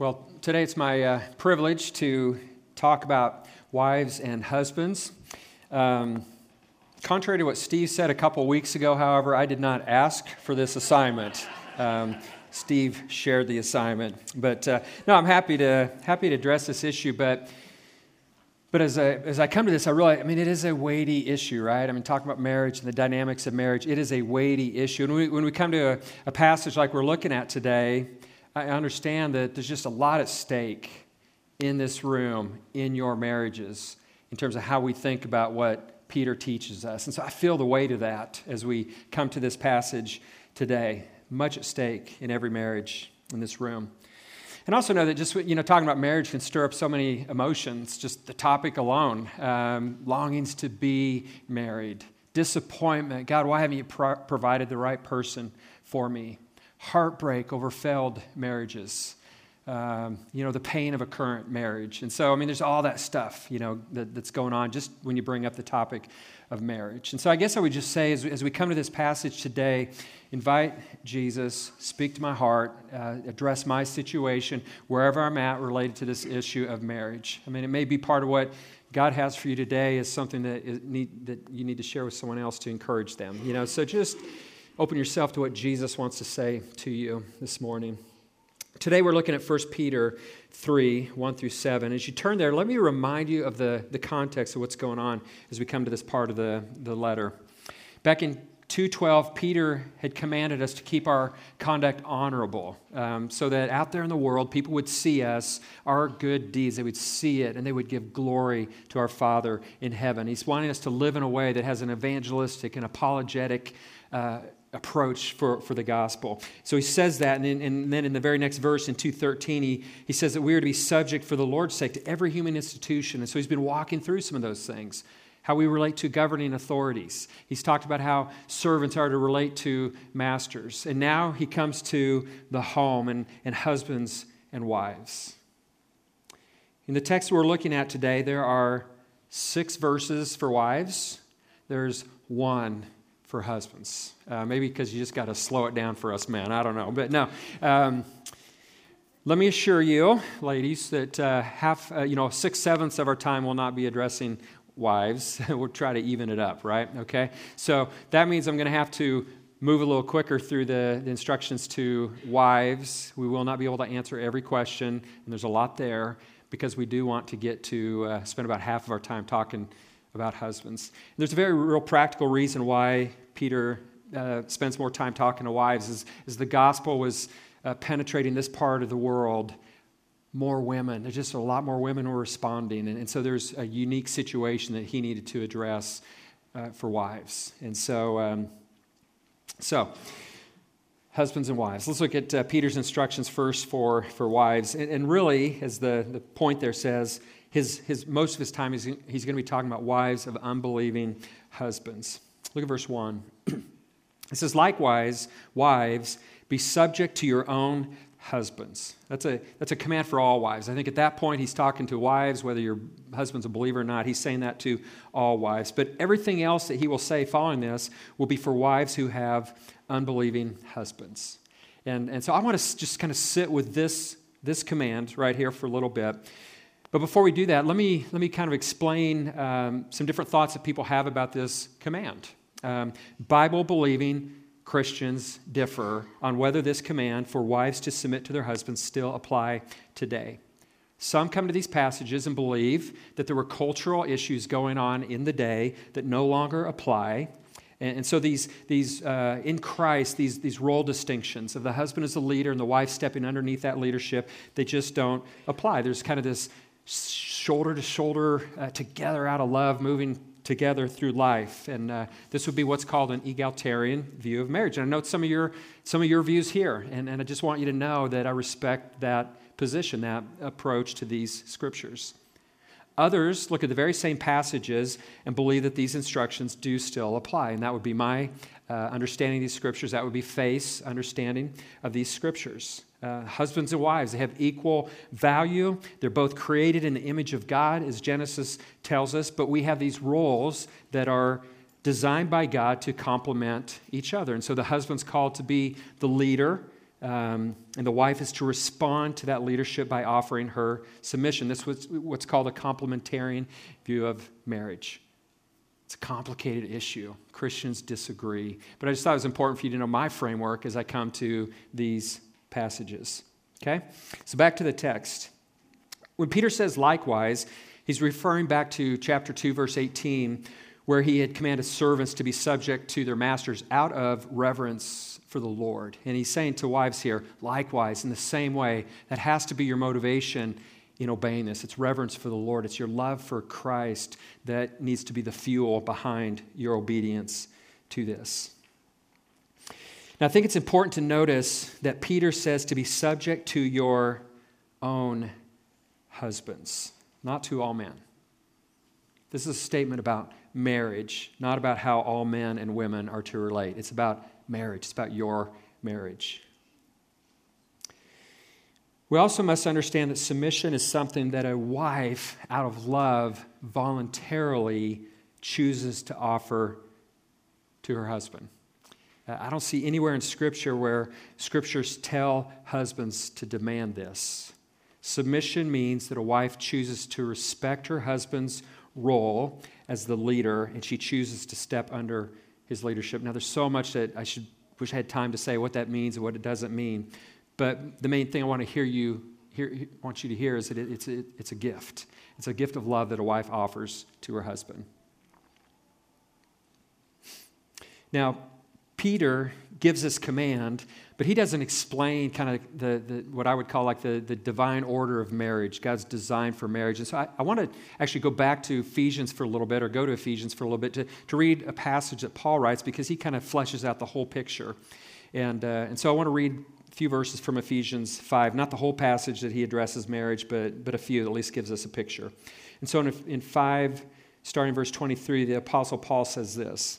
Well, today it's my uh, privilege to talk about wives and husbands. Um, contrary to what Steve said a couple weeks ago, however, I did not ask for this assignment. Um, Steve shared the assignment, but uh, no, I'm happy to happy to address this issue. But but as I, as I come to this, I realize, I mean, it is a weighty issue, right? I mean, talking about marriage and the dynamics of marriage, it is a weighty issue. And we, when we come to a, a passage like we're looking at today, I understand that there's just a lot at stake in this room, in your marriages, in terms of how we think about what Peter teaches us. And so I feel the weight of that as we come to this passage today. Much at stake in every marriage in this room. And also know that just, you know, talking about marriage can stir up so many emotions, just the topic alone. Um, longings to be married, disappointment. God, why haven't you pro- provided the right person for me? Heartbreak over failed marriages, um, you know, the pain of a current marriage. And so, I mean, there's all that stuff, you know, that, that's going on just when you bring up the topic of marriage. And so, I guess I would just say, as, as we come to this passage today, invite Jesus, speak to my heart, uh, address my situation wherever I'm at related to this issue of marriage. I mean, it may be part of what God has for you today is something that, is need, that you need to share with someone else to encourage them. You know, so just open yourself to what Jesus wants to say to you this morning. Today we're looking at 1 Peter 3 1 through 7. As you turn there, let me remind you of the, the context of what's going on as we come to this part of the, the letter. Back in 2.12 peter had commanded us to keep our conduct honorable um, so that out there in the world people would see us our good deeds they would see it and they would give glory to our father in heaven he's wanting us to live in a way that has an evangelistic and apologetic uh, approach for, for the gospel. So he says that, and then, and then in the very next verse in 2.13, he, he says that we are to be subject for the Lord's sake to every human institution. And so he's been walking through some of those things. How we relate to governing authorities. He's talked about how servants are to relate to masters. And now he comes to the home and, and husbands and wives. In the text we're looking at today, there are six verses for wives, there's one for husbands. Uh, maybe because you just got to slow it down for us men. I don't know. But no. Um, let me assure you, ladies, that uh, half, uh, you know, six sevenths of our time will not be addressing wives. we'll try to even it up, right? Okay? So that means I'm going to have to move a little quicker through the, the, instructions to wives. We will not be able to answer every question, and there's a lot there because we do want to get to uh, spend about half of our time talking about husbands. And there's a very real practical reason why Peter uh, spends more time talking to wives is, is the gospel was uh, penetrating this part of the world more women. There's just a lot more women were responding. And, and so there's a unique situation that he needed to address uh, for wives. And so um, so husbands and wives let's look at uh, peter's instructions first for for wives. And, and really as the, the point there says his, his, most of his time, he's, he's going to be talking about wives of unbelieving husbands. Look at verse 1. it says, Likewise, wives, be subject to your own husbands. That's a, that's a command for all wives. I think at that point he's talking to wives, whether your husband's a believer or not. He's saying that to all wives. But everything else that he will say following this will be for wives who have unbelieving husbands. And, and so I want to just kind of sit with this, this command right here for a little bit. But before we do that, let me, let me kind of explain um, some different thoughts that people have about this command. Um, Bible believing Christians differ on whether this command for wives to submit to their husbands still apply today. Some come to these passages and believe that there were cultural issues going on in the day that no longer apply. And, and so these, these uh, in Christ, these, these role distinctions of the husband as the leader and the wife stepping underneath that leadership, they just don't apply. There's kind of this shoulder to shoulder uh, together out of love, moving together through life. And uh, this would be what's called an egalitarian view of marriage. And I note some of your, some of your views here. And, and I just want you to know that I respect that position, that approach to these scriptures. Others look at the very same passages and believe that these instructions do still apply. And that would be my uh, understanding of these scriptures. That would be Faith's understanding of these scriptures. Uh, husbands and wives, they have equal value. They're both created in the image of God, as Genesis tells us, but we have these roles that are designed by God to complement each other. And so the husband's called to be the leader, Um, and the wife is to respond to that leadership by offering her submission. This was what's called a complementarian view of marriage. It's a complicated issue. Christians disagree. But I just thought it was important for you to know my framework as I come to these passages. Okay? So back to the text. When Peter says likewise, he's referring back to chapter 2, verse 18, where he had commanded servants to be subject to their masters out of reverence for the Lord. And he's saying to wives here, likewise, in the same way, that has to be your motivation in obeying this. It's reverence for the Lord, it's your love for Christ that needs to be the fuel behind your obedience to this. Now, I think it's important to notice that Peter says to be subject to your own husbands, not to all men. This is a statement about marriage, not about how all men and women are to relate. It's about marriage, it's about your marriage. We also must understand that submission is something that a wife, out of love, voluntarily chooses to offer to her husband. Uh, I don't see anywhere in Scripture where scriptures tell husbands to demand this. Submission means that a wife chooses to respect her husband's role as the leader and she chooses to step under his leadership. Now, there's so much that I should wish I had time to say what that means and what it doesn't mean. But the main thing I want to hear you hear, want you to hear is that it, it's, it, it's a gift. It's a gift of love that a wife offers to her husband. Now, Peter gives this command, but he doesn't explain kind of the, the, what I would call like the, the divine order of marriage, God's design for marriage. And so I, I want to actually go back to Ephesians for a little bit, or go to Ephesians for a little bit, to, to read a passage that Paul writes because he kind of fleshes out the whole picture. And, uh, and so I want to read a few verses from Ephesians 5, not the whole passage that he addresses marriage, but, but a few that at least gives us a picture. And so in, in 5, starting verse 23, the Apostle Paul says this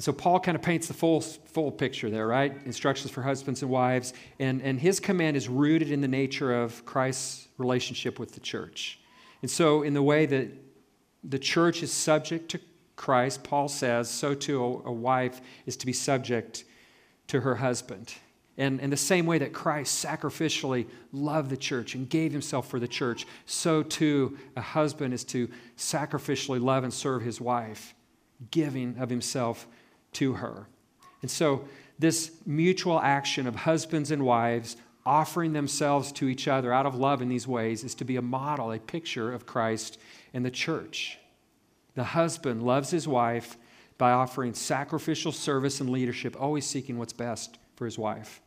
And so Paul kind of paints the full, full picture there, right? Instructions for husbands and wives. And, and his command is rooted in the nature of Christ's relationship with the church. And so, in the way that the church is subject to Christ, Paul says, so too a, a wife is to be subject to her husband. And in the same way that Christ sacrificially loved the church and gave himself for the church, so too a husband is to sacrificially love and serve his wife, giving of himself to her. And so, this mutual action of husbands and wives offering themselves to each other out of love in these ways is to be a model, a picture of Christ and the church. The husband loves his wife by offering sacrificial service and leadership, always seeking what's best for his wife.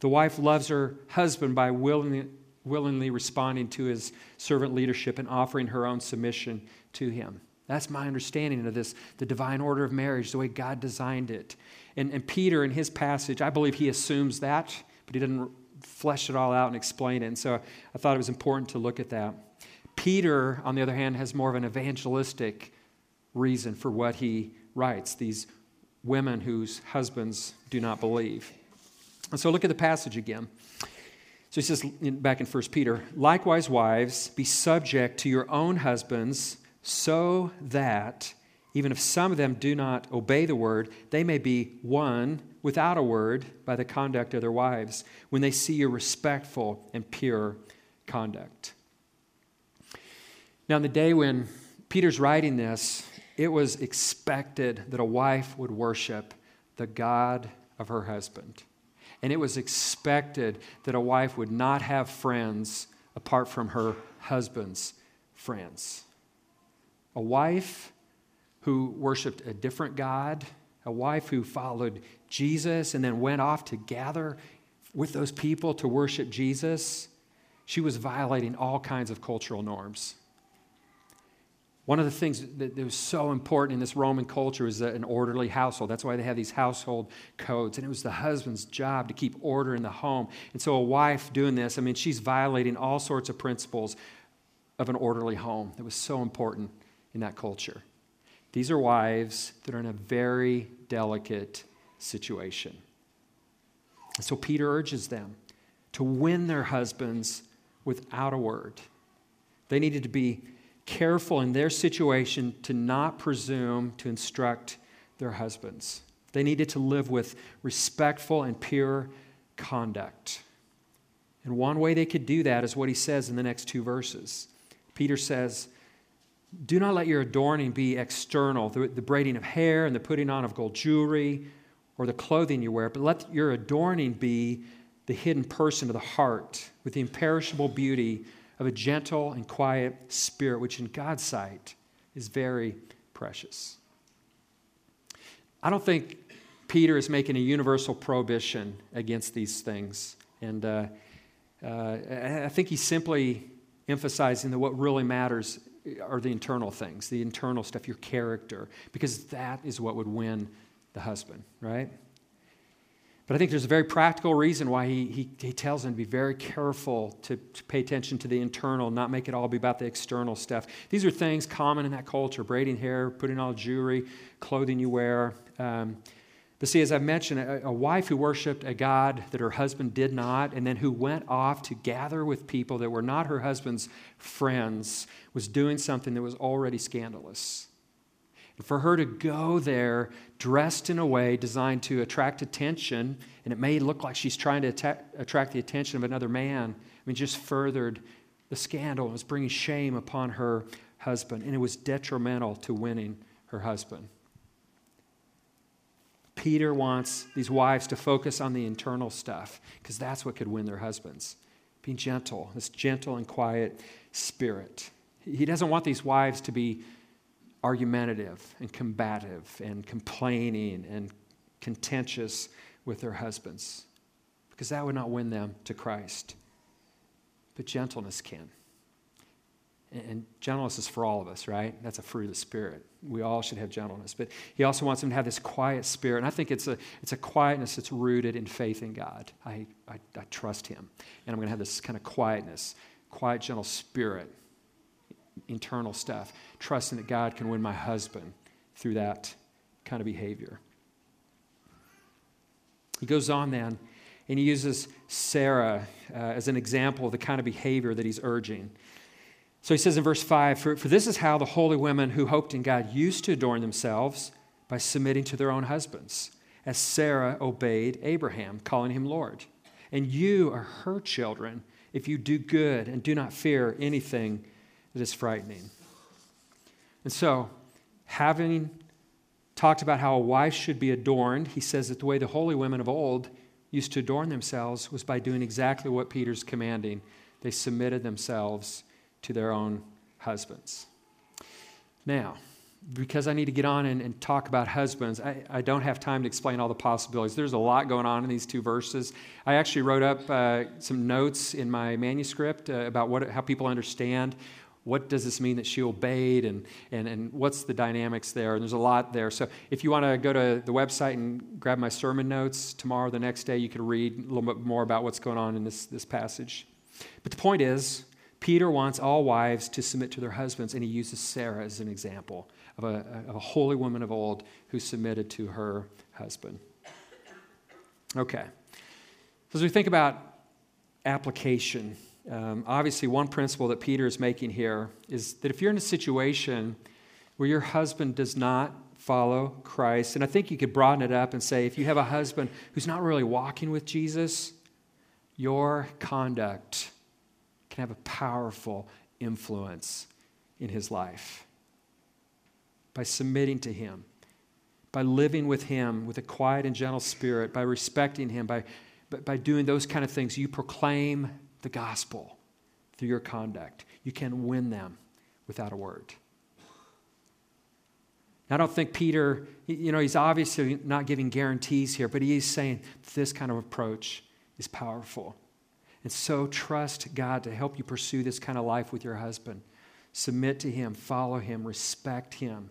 The wife loves her husband by willingly, willingly responding to his servant leadership and offering her own submission to him. That's my understanding of this, the divine order of marriage, the way God designed it. And, and Peter, in his passage, I believe he assumes that, but he didn't flesh it all out and explain it. And so I thought it was important to look at that. Peter, on the other hand, has more of an evangelistic reason for what he writes these women whose husbands do not believe. And so look at the passage again. So he says back in 1 Peter, likewise, wives, be subject to your own husbands so that even if some of them do not obey the word, they may be won without a word by the conduct of their wives when they see your respectful and pure conduct. Now, in the day when Peter's writing this, it was expected that a wife would worship the God of her husband. And it was expected that a wife would not have friends apart from her husband's friends a wife who worshiped a different God, a wife who followed Jesus and then went off to gather with those people to worship Jesus, she was violating all kinds of cultural norms. One of the things that, was so important in this Roman culture was an orderly household. That's why they had these household codes. And it was the husband's job to keep order in the home. And so, a wife doing this, I mean, she's violating all sorts of principles of an orderly home that was so important in that culture. These are wives that are in a very delicate situation. So, Peter urges them to win their husbands without a word. They needed to be careful in their situation to not presume to instruct their husbands. They needed to live with respectful and pure conduct. And one way they could do that is what he says in the next two verses. Peter says, Do not let your adorning be external, the, the braiding of hair and the putting on of gold jewelry or the clothing you wear, but let your adorning be the hidden person of the heart with the imperishable beauty of a gentle and quiet spirit, which in God's sight is very precious. I don't think Peter is making a universal prohibition against these things. And uh, uh, I think he's simply emphasizing that what really matters are the internal things, the internal stuff, your character, because that is what would win the husband, right? But I think there's a very practical reason why he, he, he tells them to be very careful to, to, pay attention to the internal, not make it all be about the external stuff. These are things common in that culture braiding hair, putting on jewelry, clothing you wear. Um, but see, as I've mentioned, a, a, wife who worshiped a God that her husband did not, and then who went off to gather with people that were not her husband's friends, was doing something that was already scandalous. And for her to go there dressed in a way designed to attract attention, and it may look like she's trying to attract the attention of another man, I mean, just furthered the scandal. It was bringing shame upon her husband, and it was detrimental to winning her husband. Peter wants these wives to focus on the internal stuff because that's what could win their husbands. Being gentle, this gentle and quiet spirit. He doesn't want these wives to be argumentative and combative and complaining and contentious with their husbands because that would not win them to Christ. But gentleness can. And gentleness is for all of us, right? That's a fruit of the Spirit. We all should have gentleness. But he also wants them to have this quiet spirit. And I think it's a, it's a quietness that's rooted in faith in God. I, I, I trust him. And I'm going to have this kind of quietness, quiet, gentle spirit internal stuff, trusting that God can win my husband through that kind of behavior. He goes on then, and he uses Sarah uh, as an example of the kind of behavior that he's urging. So he says in verse 5 for, for this is how the holy women who hoped in God used to adorn themselves by submitting to their own husbands, as Sarah obeyed Abraham, calling him Lord. And you are her children if you do good and do not fear anything that is frightening. And so, having talked about how a wife should be adorned, he says that the way the holy women of old used to adorn themselves was by doing exactly what Peter's commanding. They submitted themselves to their own husbands. Now, because I need to get on and, and talk about husbands, I, I, don't have time to explain all the possibilities. There's a lot going on in these two verses. I actually wrote up uh, some notes in my manuscript uh, about what, how people understand what does this mean that she obeyed and, and, and what's the dynamics there and there's a lot there so if you want to go to the website and grab my sermon notes tomorrow the next day you could read a little bit more about what's going on in this, this passage but the point is peter wants all wives to submit to their husbands and he uses sarah as an example of a, of a holy woman of old who submitted to her husband. Okay. So as we think about application um, obviously, one principle that Peter is making here is that if you're in a situation where your husband does not follow Christ, and I think you could broaden it up and say if you have a husband who's not really walking with Jesus, your conduct can have a powerful influence in his life. By submitting to him, by living with him with a quiet and gentle spirit, by respecting him, by, by doing those kind of things, you proclaim the gospel through your conduct. You can win them without a word. I don't think Peter, you know, he's obviously not giving guarantees here, but he is saying this kind of approach is powerful. And so trust God to help you pursue this kind of life with your husband Submit to Him, follow Him, respect Him,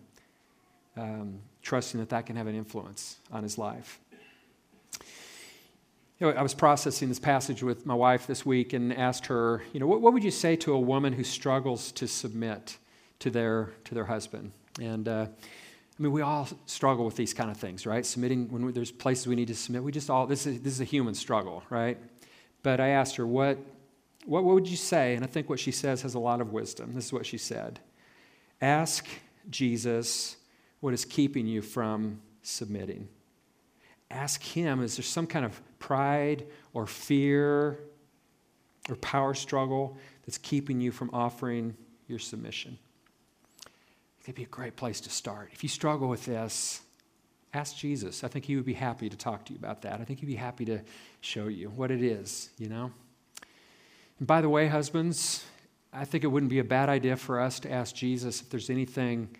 um, trusting that that can have an influence on His life. You know, I was processing this passage with my wife this week and asked her, you know, what, what would you say to a woman who struggles to submit to their, to their husband? And uh, I mean, we all struggle with these kind of things, right? Submitting, when we, there's places we need to submit, we just all, this is, this is a human struggle, right? But I asked her, what, what, what would you say? And I think what she says has a lot of wisdom. This is what she said Ask Jesus what is keeping you from submitting. Ask Him, is there some kind of pride or fear or power struggle that's keeping you from offering your submission? It'd be a great place to start. If you struggle with this, ask Jesus. I think he would be happy to talk to you about that. I think he'd be happy to show you what it is, you know? And by the way, husbands, I think it wouldn't be a bad idea for us to ask Jesus if there's anything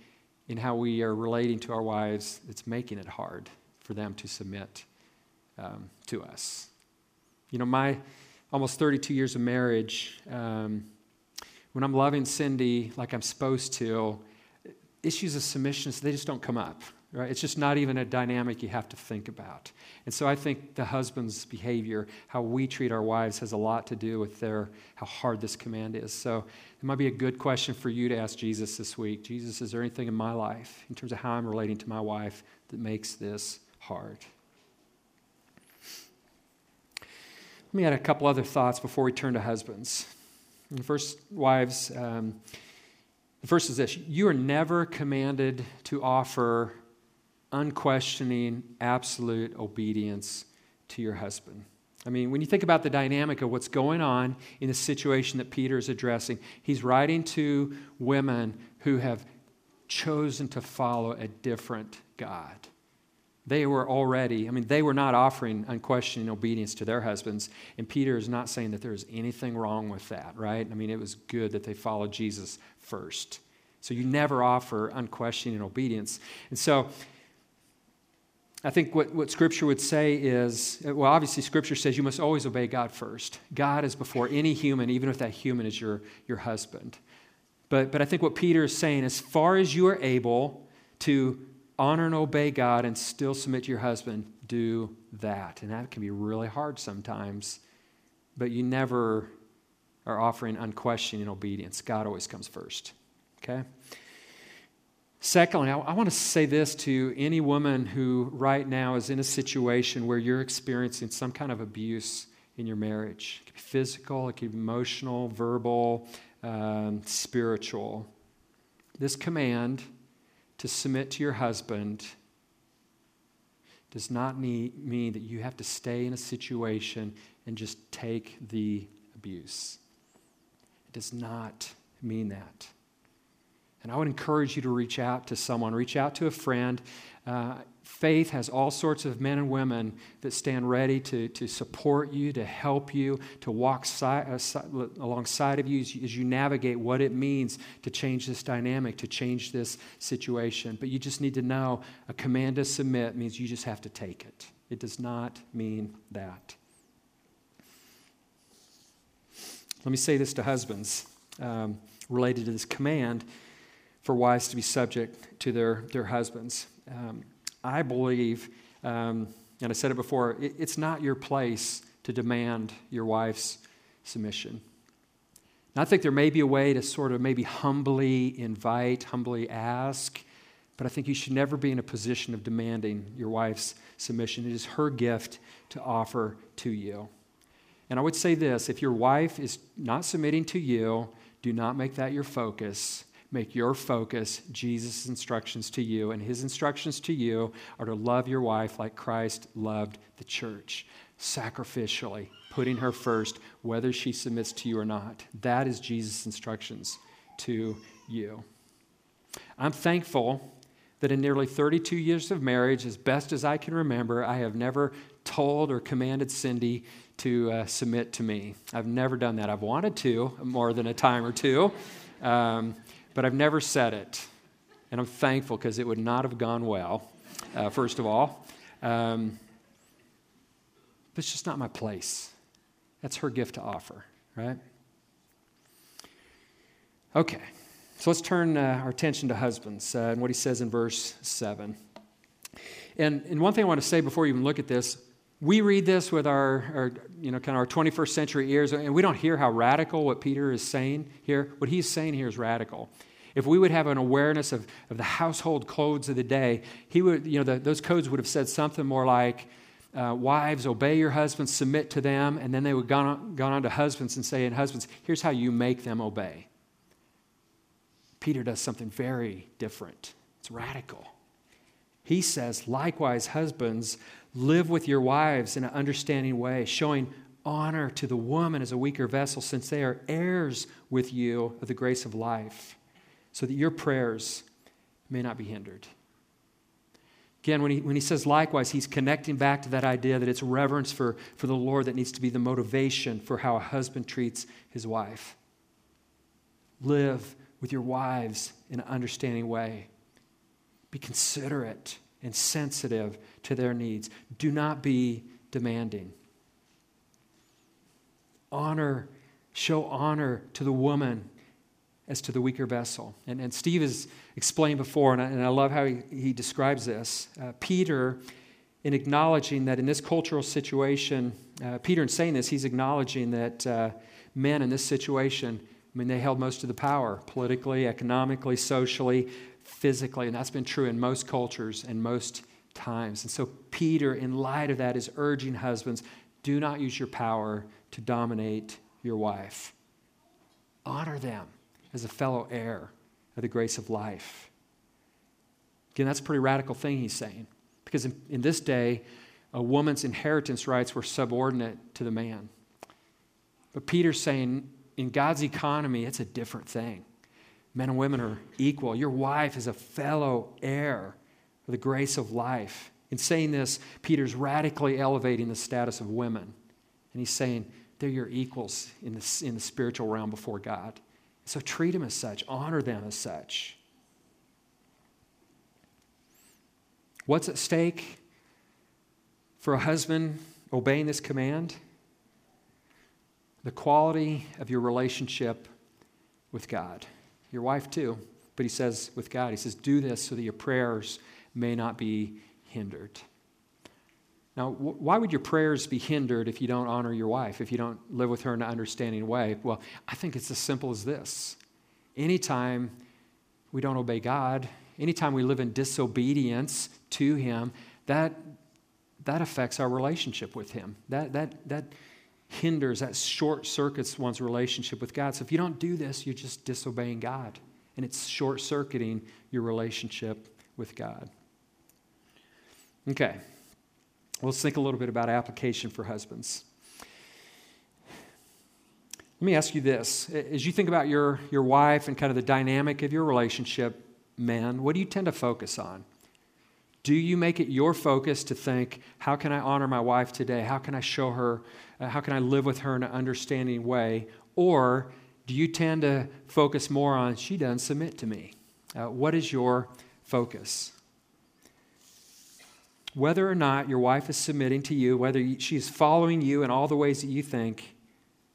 in how we are relating to our wives that's making it hard for them to submit um, to us. You know, my almost 32 years of marriage, um, when I'm loving Cindy like I'm supposed to, issues of submission, they just don't come up. Right? It's just not even a dynamic you have to think about. And so I think the husband's behavior, how we treat our wives, has a lot to do with their how hard this command is. So it might be a good question for you to ask Jesus this week. Jesus, is there anything in my life, in terms of how I'm relating to my wife, that makes this hard? Let me add a couple other thoughts before we turn to husbands. And first, wives, um, the first is this you are never commanded to offer unquestioning, absolute obedience to your husband. I mean, when you think about the dynamic of what's going on in the situation that Peter is addressing, he's writing to women who have chosen to follow a different God. They were already, I mean, they were not offering unquestioning obedience to their husbands. And Peter is not saying that there's anything wrong with that, right? I mean, it was good that they followed Jesus first. So you never offer unquestioning obedience. And so I think what, what Scripture would say is uh, well, obviously, Scripture says you must always obey God first. God is before any human, even if that human is your, your husband. But, but I think what Peter is saying, as far as you are able to honor and obey God and still submit to your husband, do that. And that can be really hard sometimes, but you never are offering unquestioning obedience. God always comes first. Okay? Secondly, I, I want to say this to any woman who right now is in a situation where you're experiencing some kind of abuse in your marriage. It could be physical, it could be emotional, verbal, um, spiritual. This command to submit to your husband does not mean, mean that you have to stay in a situation and just take the abuse. It does not mean that. And I would encourage you to reach out to someone, reach out to a friend. Uh, faith has all sorts of men and women that stand ready to, to support you, to help you, to walk si- uh, si- alongside of you as, as you navigate what it means to change this dynamic, to change this situation. But you just need to know a command to submit means you just have to take it. It does not mean that. Let me say this to husbands um, related to this command for wives to be subject to their, their husbands. Um, I believe, um, and I said it before, it, it's not your place to demand your wife's submission. And I think there may be a way to sort of maybe humbly invite, humbly ask, but I think you should never be in a position of demanding your wife's submission. It is her gift to offer to you. And I would say this if your wife is not submitting to you, do not make that your focus. Make your focus Jesus' instructions to you, and his instructions to you are to love your wife like Christ loved the church, sacrificially, putting her first, whether she submits to you or not. That is Jesus' instructions to you. I'm thankful that in nearly 32 years of marriage, as best as I can remember, I have never told or commanded Cindy to uh, submit to me. I've never done that. I've wanted to more than a time or two. Um, but I've never said it. And I'm thankful because it would not have gone well, uh, first of all. Um, but it's just not my place. That's her gift to offer, right? Okay. So let's turn uh, our attention to husbands uh, and what he says in verse 7. And, and one thing I want to say before we even look at this, we read this with our, our, you know, kind of our 21st century ears, and we don't hear how radical what Peter is saying here. What he's saying here is radical. If we would have an awareness of, of the household codes of the day, he would, you know, the, those codes would have said something more like, uh, wives, obey your husbands, submit to them, and then they would gone on, gone on to husbands and say, and husbands, here's how you make them obey. Peter does something very different. It's radical. He says, likewise, husbands, live with your wives in an understanding way, showing honor to the woman as a weaker vessel, since they are heirs with you of the grace of life, so that your prayers may not be hindered. Again, when he, when he says likewise, he's connecting back to that idea that it's reverence for, for the Lord that needs to be the motivation for how a husband treats his wife. Live with your wives in an understanding way. Be considerate and sensitive to their needs. Do not be demanding. Honor, show honor to the woman as to the weaker vessel. And, and Steve has explained before, and I, and I love how he, he describes this. Uh, Peter, in acknowledging that in this cultural situation, uh, Peter, in saying this, he's acknowledging that uh, men in this situation, I mean, they held most of the power politically, economically, socially, physically, and that's been true in most cultures and most times. And so, Peter, in light of that, is urging husbands do not use your power to dominate your wife. Honor them as a fellow heir of the grace of life. Again, that's a pretty radical thing he's saying. Because in, in this day, a woman's inheritance rights were subordinate to the man. But Peter's saying, in God's economy, it's a different thing. Men and women are equal. Your wife is a fellow heir of the grace of life. In saying this, Peter's radically elevating the status of women. And he's saying they're your equals in the, in the spiritual realm before God. So treat them as such, honor them as such. What's at stake for a husband obeying this command? The quality of your relationship with God. Your wife, too, but he says with God, he says, do this so that your prayers may not be hindered. Now, why would your prayers be hindered if you don't honor your wife, if you don't live with her in an understanding way? Well, I think it's as simple as this. Anytime we don't obey God, anytime we live in disobedience to Him, that, that affects our relationship with Him. That, that, that hinders, that short circuits one's relationship with God. So if you don't do this, you're just disobeying God, and it's short circuiting your relationship with God. Okay, let's think a little bit about application for husbands. Let me ask you this. As you think about your, your wife and kind of the dynamic of your relationship, man, what do you tend to focus on? Do you make it your focus to think, how can I honor my wife today? How can I show her? Uh, how can I live with her in an understanding way? Or do you tend to focus more on, she doesn't submit to me? Uh, what is your focus? Whether or not your wife is submitting to you, whether she's following you in all the ways that you think,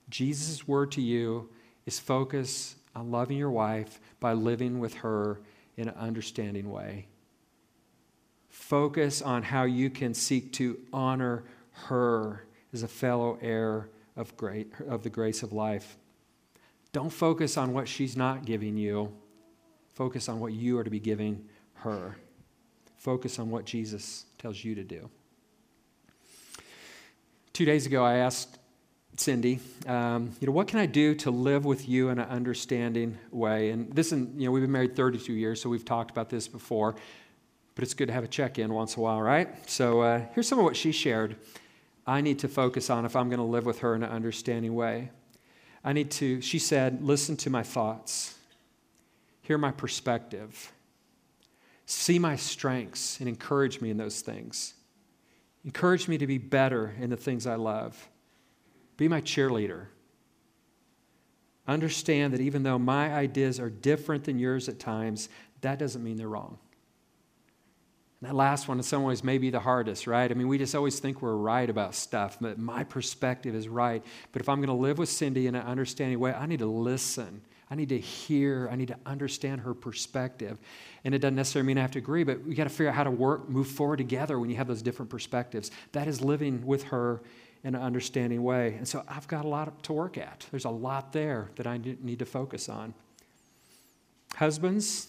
Jesus' word to you is focus on loving your wife by living with her in an understanding way. Focus on how you can seek to honor her as a fellow heir of, great, of the grace of life. Don't focus on what she's not giving you. Focus on what you are to be giving her. Focus on what Jesus tells you to do. Two days ago, I asked Cindy, um, you know, what can I do to live with you in an understanding way? And this, and you know, we've been married 32 years, so we've talked about this before, but it's good to have a check in once in a while, right? So uh, here's some of what she shared. I need to focus on if I'm going to live with her in an understanding way. I need to, she said, listen to my thoughts, hear my perspective, See my strengths and encourage me in those things. Encourage me to be better in the things I love. Be my cheerleader. Understand that even though my ideas are different than yours at times, that doesn't mean they're wrong. And that last one, in some ways, may be the hardest, right? I mean, we just always think we're right about stuff, but my perspective is right. But if I'm going to live with Cindy in an understanding way, I need to listen. I need to hear, I need to understand her perspective. And it doesn't necessarily mean I have to agree, but we got to figure out how to work, move forward together when you have those different perspectives. That is living with her in an understanding way. And so I've got a lot to work at. There's a lot there that I need to focus on. Husbands,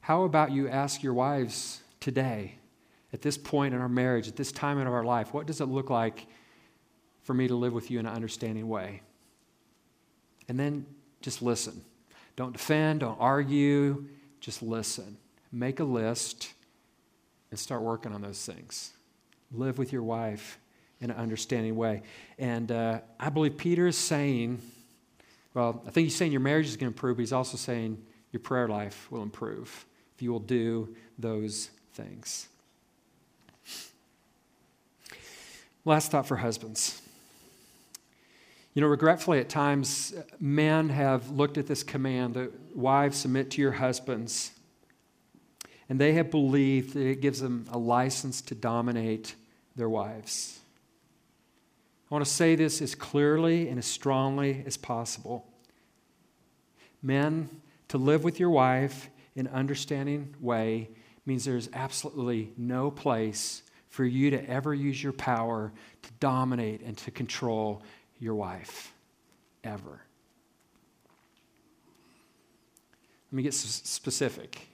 how about you ask your wives today, at this point in our marriage, at this time in our life, what does it look like for me to live with you in an understanding way? And then just listen. Don't defend, don't argue, just listen. Make a list and start working on those things. Live with your wife in an understanding way. And uh, I believe Peter is saying, well, I think he's saying your marriage is going to improve, but he's also saying your prayer life will improve if you will do those things. Last thought for husbands. You know, regretfully, at times, men have looked at this command that wives submit to your husbands, and they have believed that it gives them a license to dominate their wives. I want to say this as clearly and as strongly as possible. Men, to live with your wife in an understanding way means there's absolutely no place for you to ever use your power to dominate and to control your wife. Ever. Let me get specific.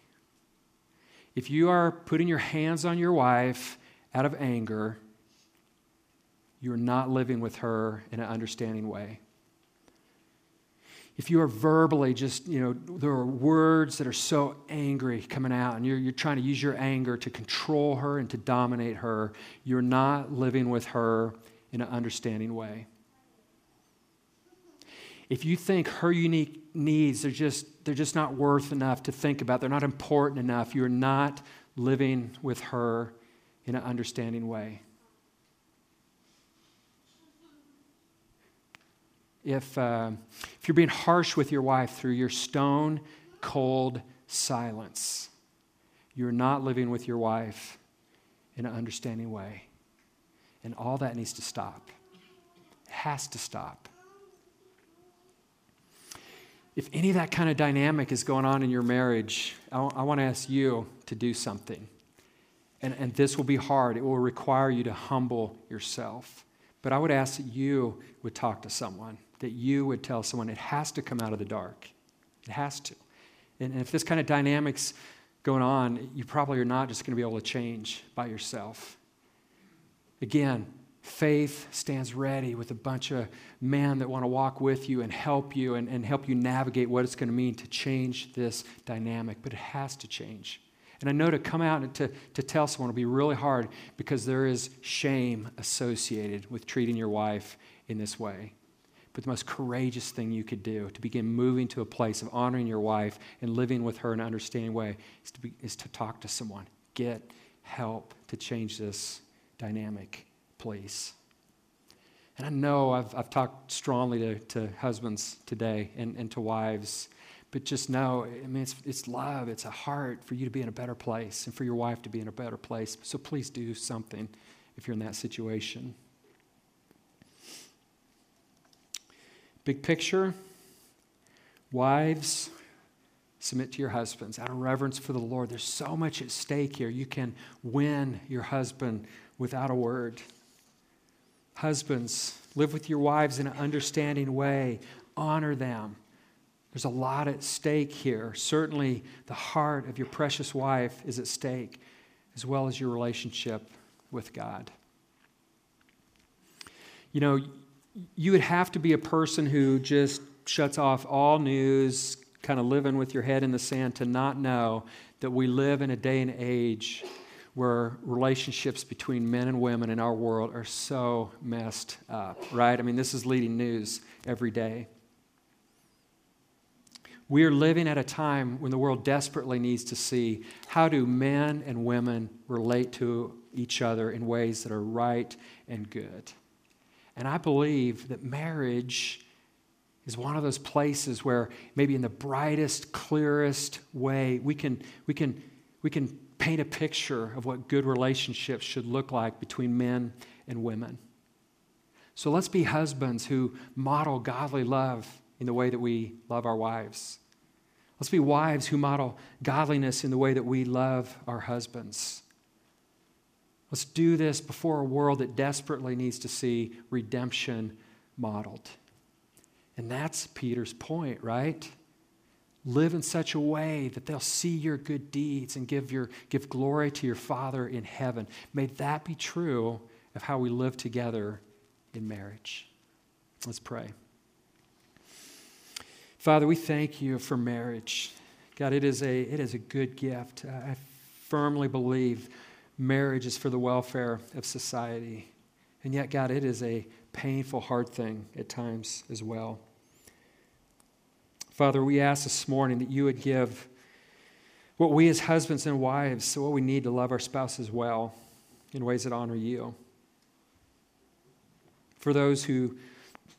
If you are putting your hands on your wife out of anger, you're not living with her in an understanding way. If you are verbally just, you know, there are words that are so angry coming out, and you're, you're trying to use your anger to control her and to dominate her, you're not living with her in an understanding way. If you think her unique needs are just, they're just not worth enough to think about, they're not important enough, you're not living with her in an understanding way. if, uh, if you're being harsh with your wife through your stone cold silence, you're not living with your wife in an understanding way. And all that needs to stop. It has to stop. If any of that kind of dynamic is going on in your marriage, I, w- I want to ask you to do something. And, and this will be hard. It will require you to humble yourself. But I would ask that you would talk to someone that you would tell someone it has to come out of the dark. It has to. And if this kind of dynamic's going on, you probably are not just going to be able to change by yourself. Again, faith stands ready with a bunch of men that want to walk with you and help you and, and help you navigate what it's going to mean to change this dynamic. But it has to change. And I know to come out and to, to tell someone will be really hard because there is shame associated with treating your wife in this way. But the most courageous thing you could do to begin moving to a place of honoring your wife and living with her in an understanding way is to, be, is to talk to someone. Get help to change this dynamic, please. And I know I've, I've talked strongly to, to husbands today and, and to wives, but just know, I mean, it's, it's love, it's a heart for you to be in a better place and for your wife to be in a better place. So please do something if you're in that situation. Big picture wives, submit to your husbands out of reverence for the Lord. There's so much at stake here. You can win your husband without a word. Husbands, live with your wives in an understanding way, honor them. There's a lot at stake here. Certainly, the heart of your precious wife is at stake, as well as your relationship with God. You know, you would have to be a person who just shuts off all news, kind of living with your head in the sand, to not know that we live in a day and age where relationships between men and women in our world are so messed up, right? I mean, this is leading news every day. We are living at a time when the world desperately needs to see how do men and women relate to each other in ways that are right and good. And I believe that marriage is one of those places where maybe in the brightest, clearest way we can, we can, we can paint a picture of what good relationships should look like between men and women. So let's be husbands who model godly love in the way that we love our wives. Let's be wives who model godliness in the way that we love our husbands. Let's do this before a world that desperately needs to see redemption modeled. And that's Peter's point, right? Live in such a way that they'll see your good deeds and give, your, give glory to your Father in heaven. May that be true of how we live together in marriage. Let's pray. Father, we thank you for marriage. God, it is a, it is a good gift. I firmly believe marriage is for the welfare of society. And yet, God, it is a painful, hard thing at times as well. Father, we ask this morning that you would give what we as husbands and wives, what we need to love our spouses well in ways that honor you. For those who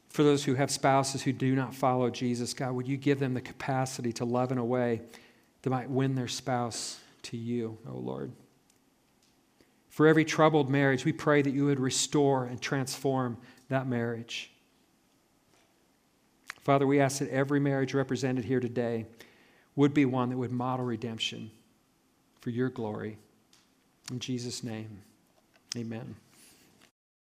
for those who have spouses who do not follow Jesus, God, would you give them the capacity to love in a way that might win their spouse to you, O oh Lord. For every troubled marriage, we pray that you would restore and transform that marriage. Father, we ask that every marriage represented here today would be one that would model redemption for your glory. In Jesus' name, amen.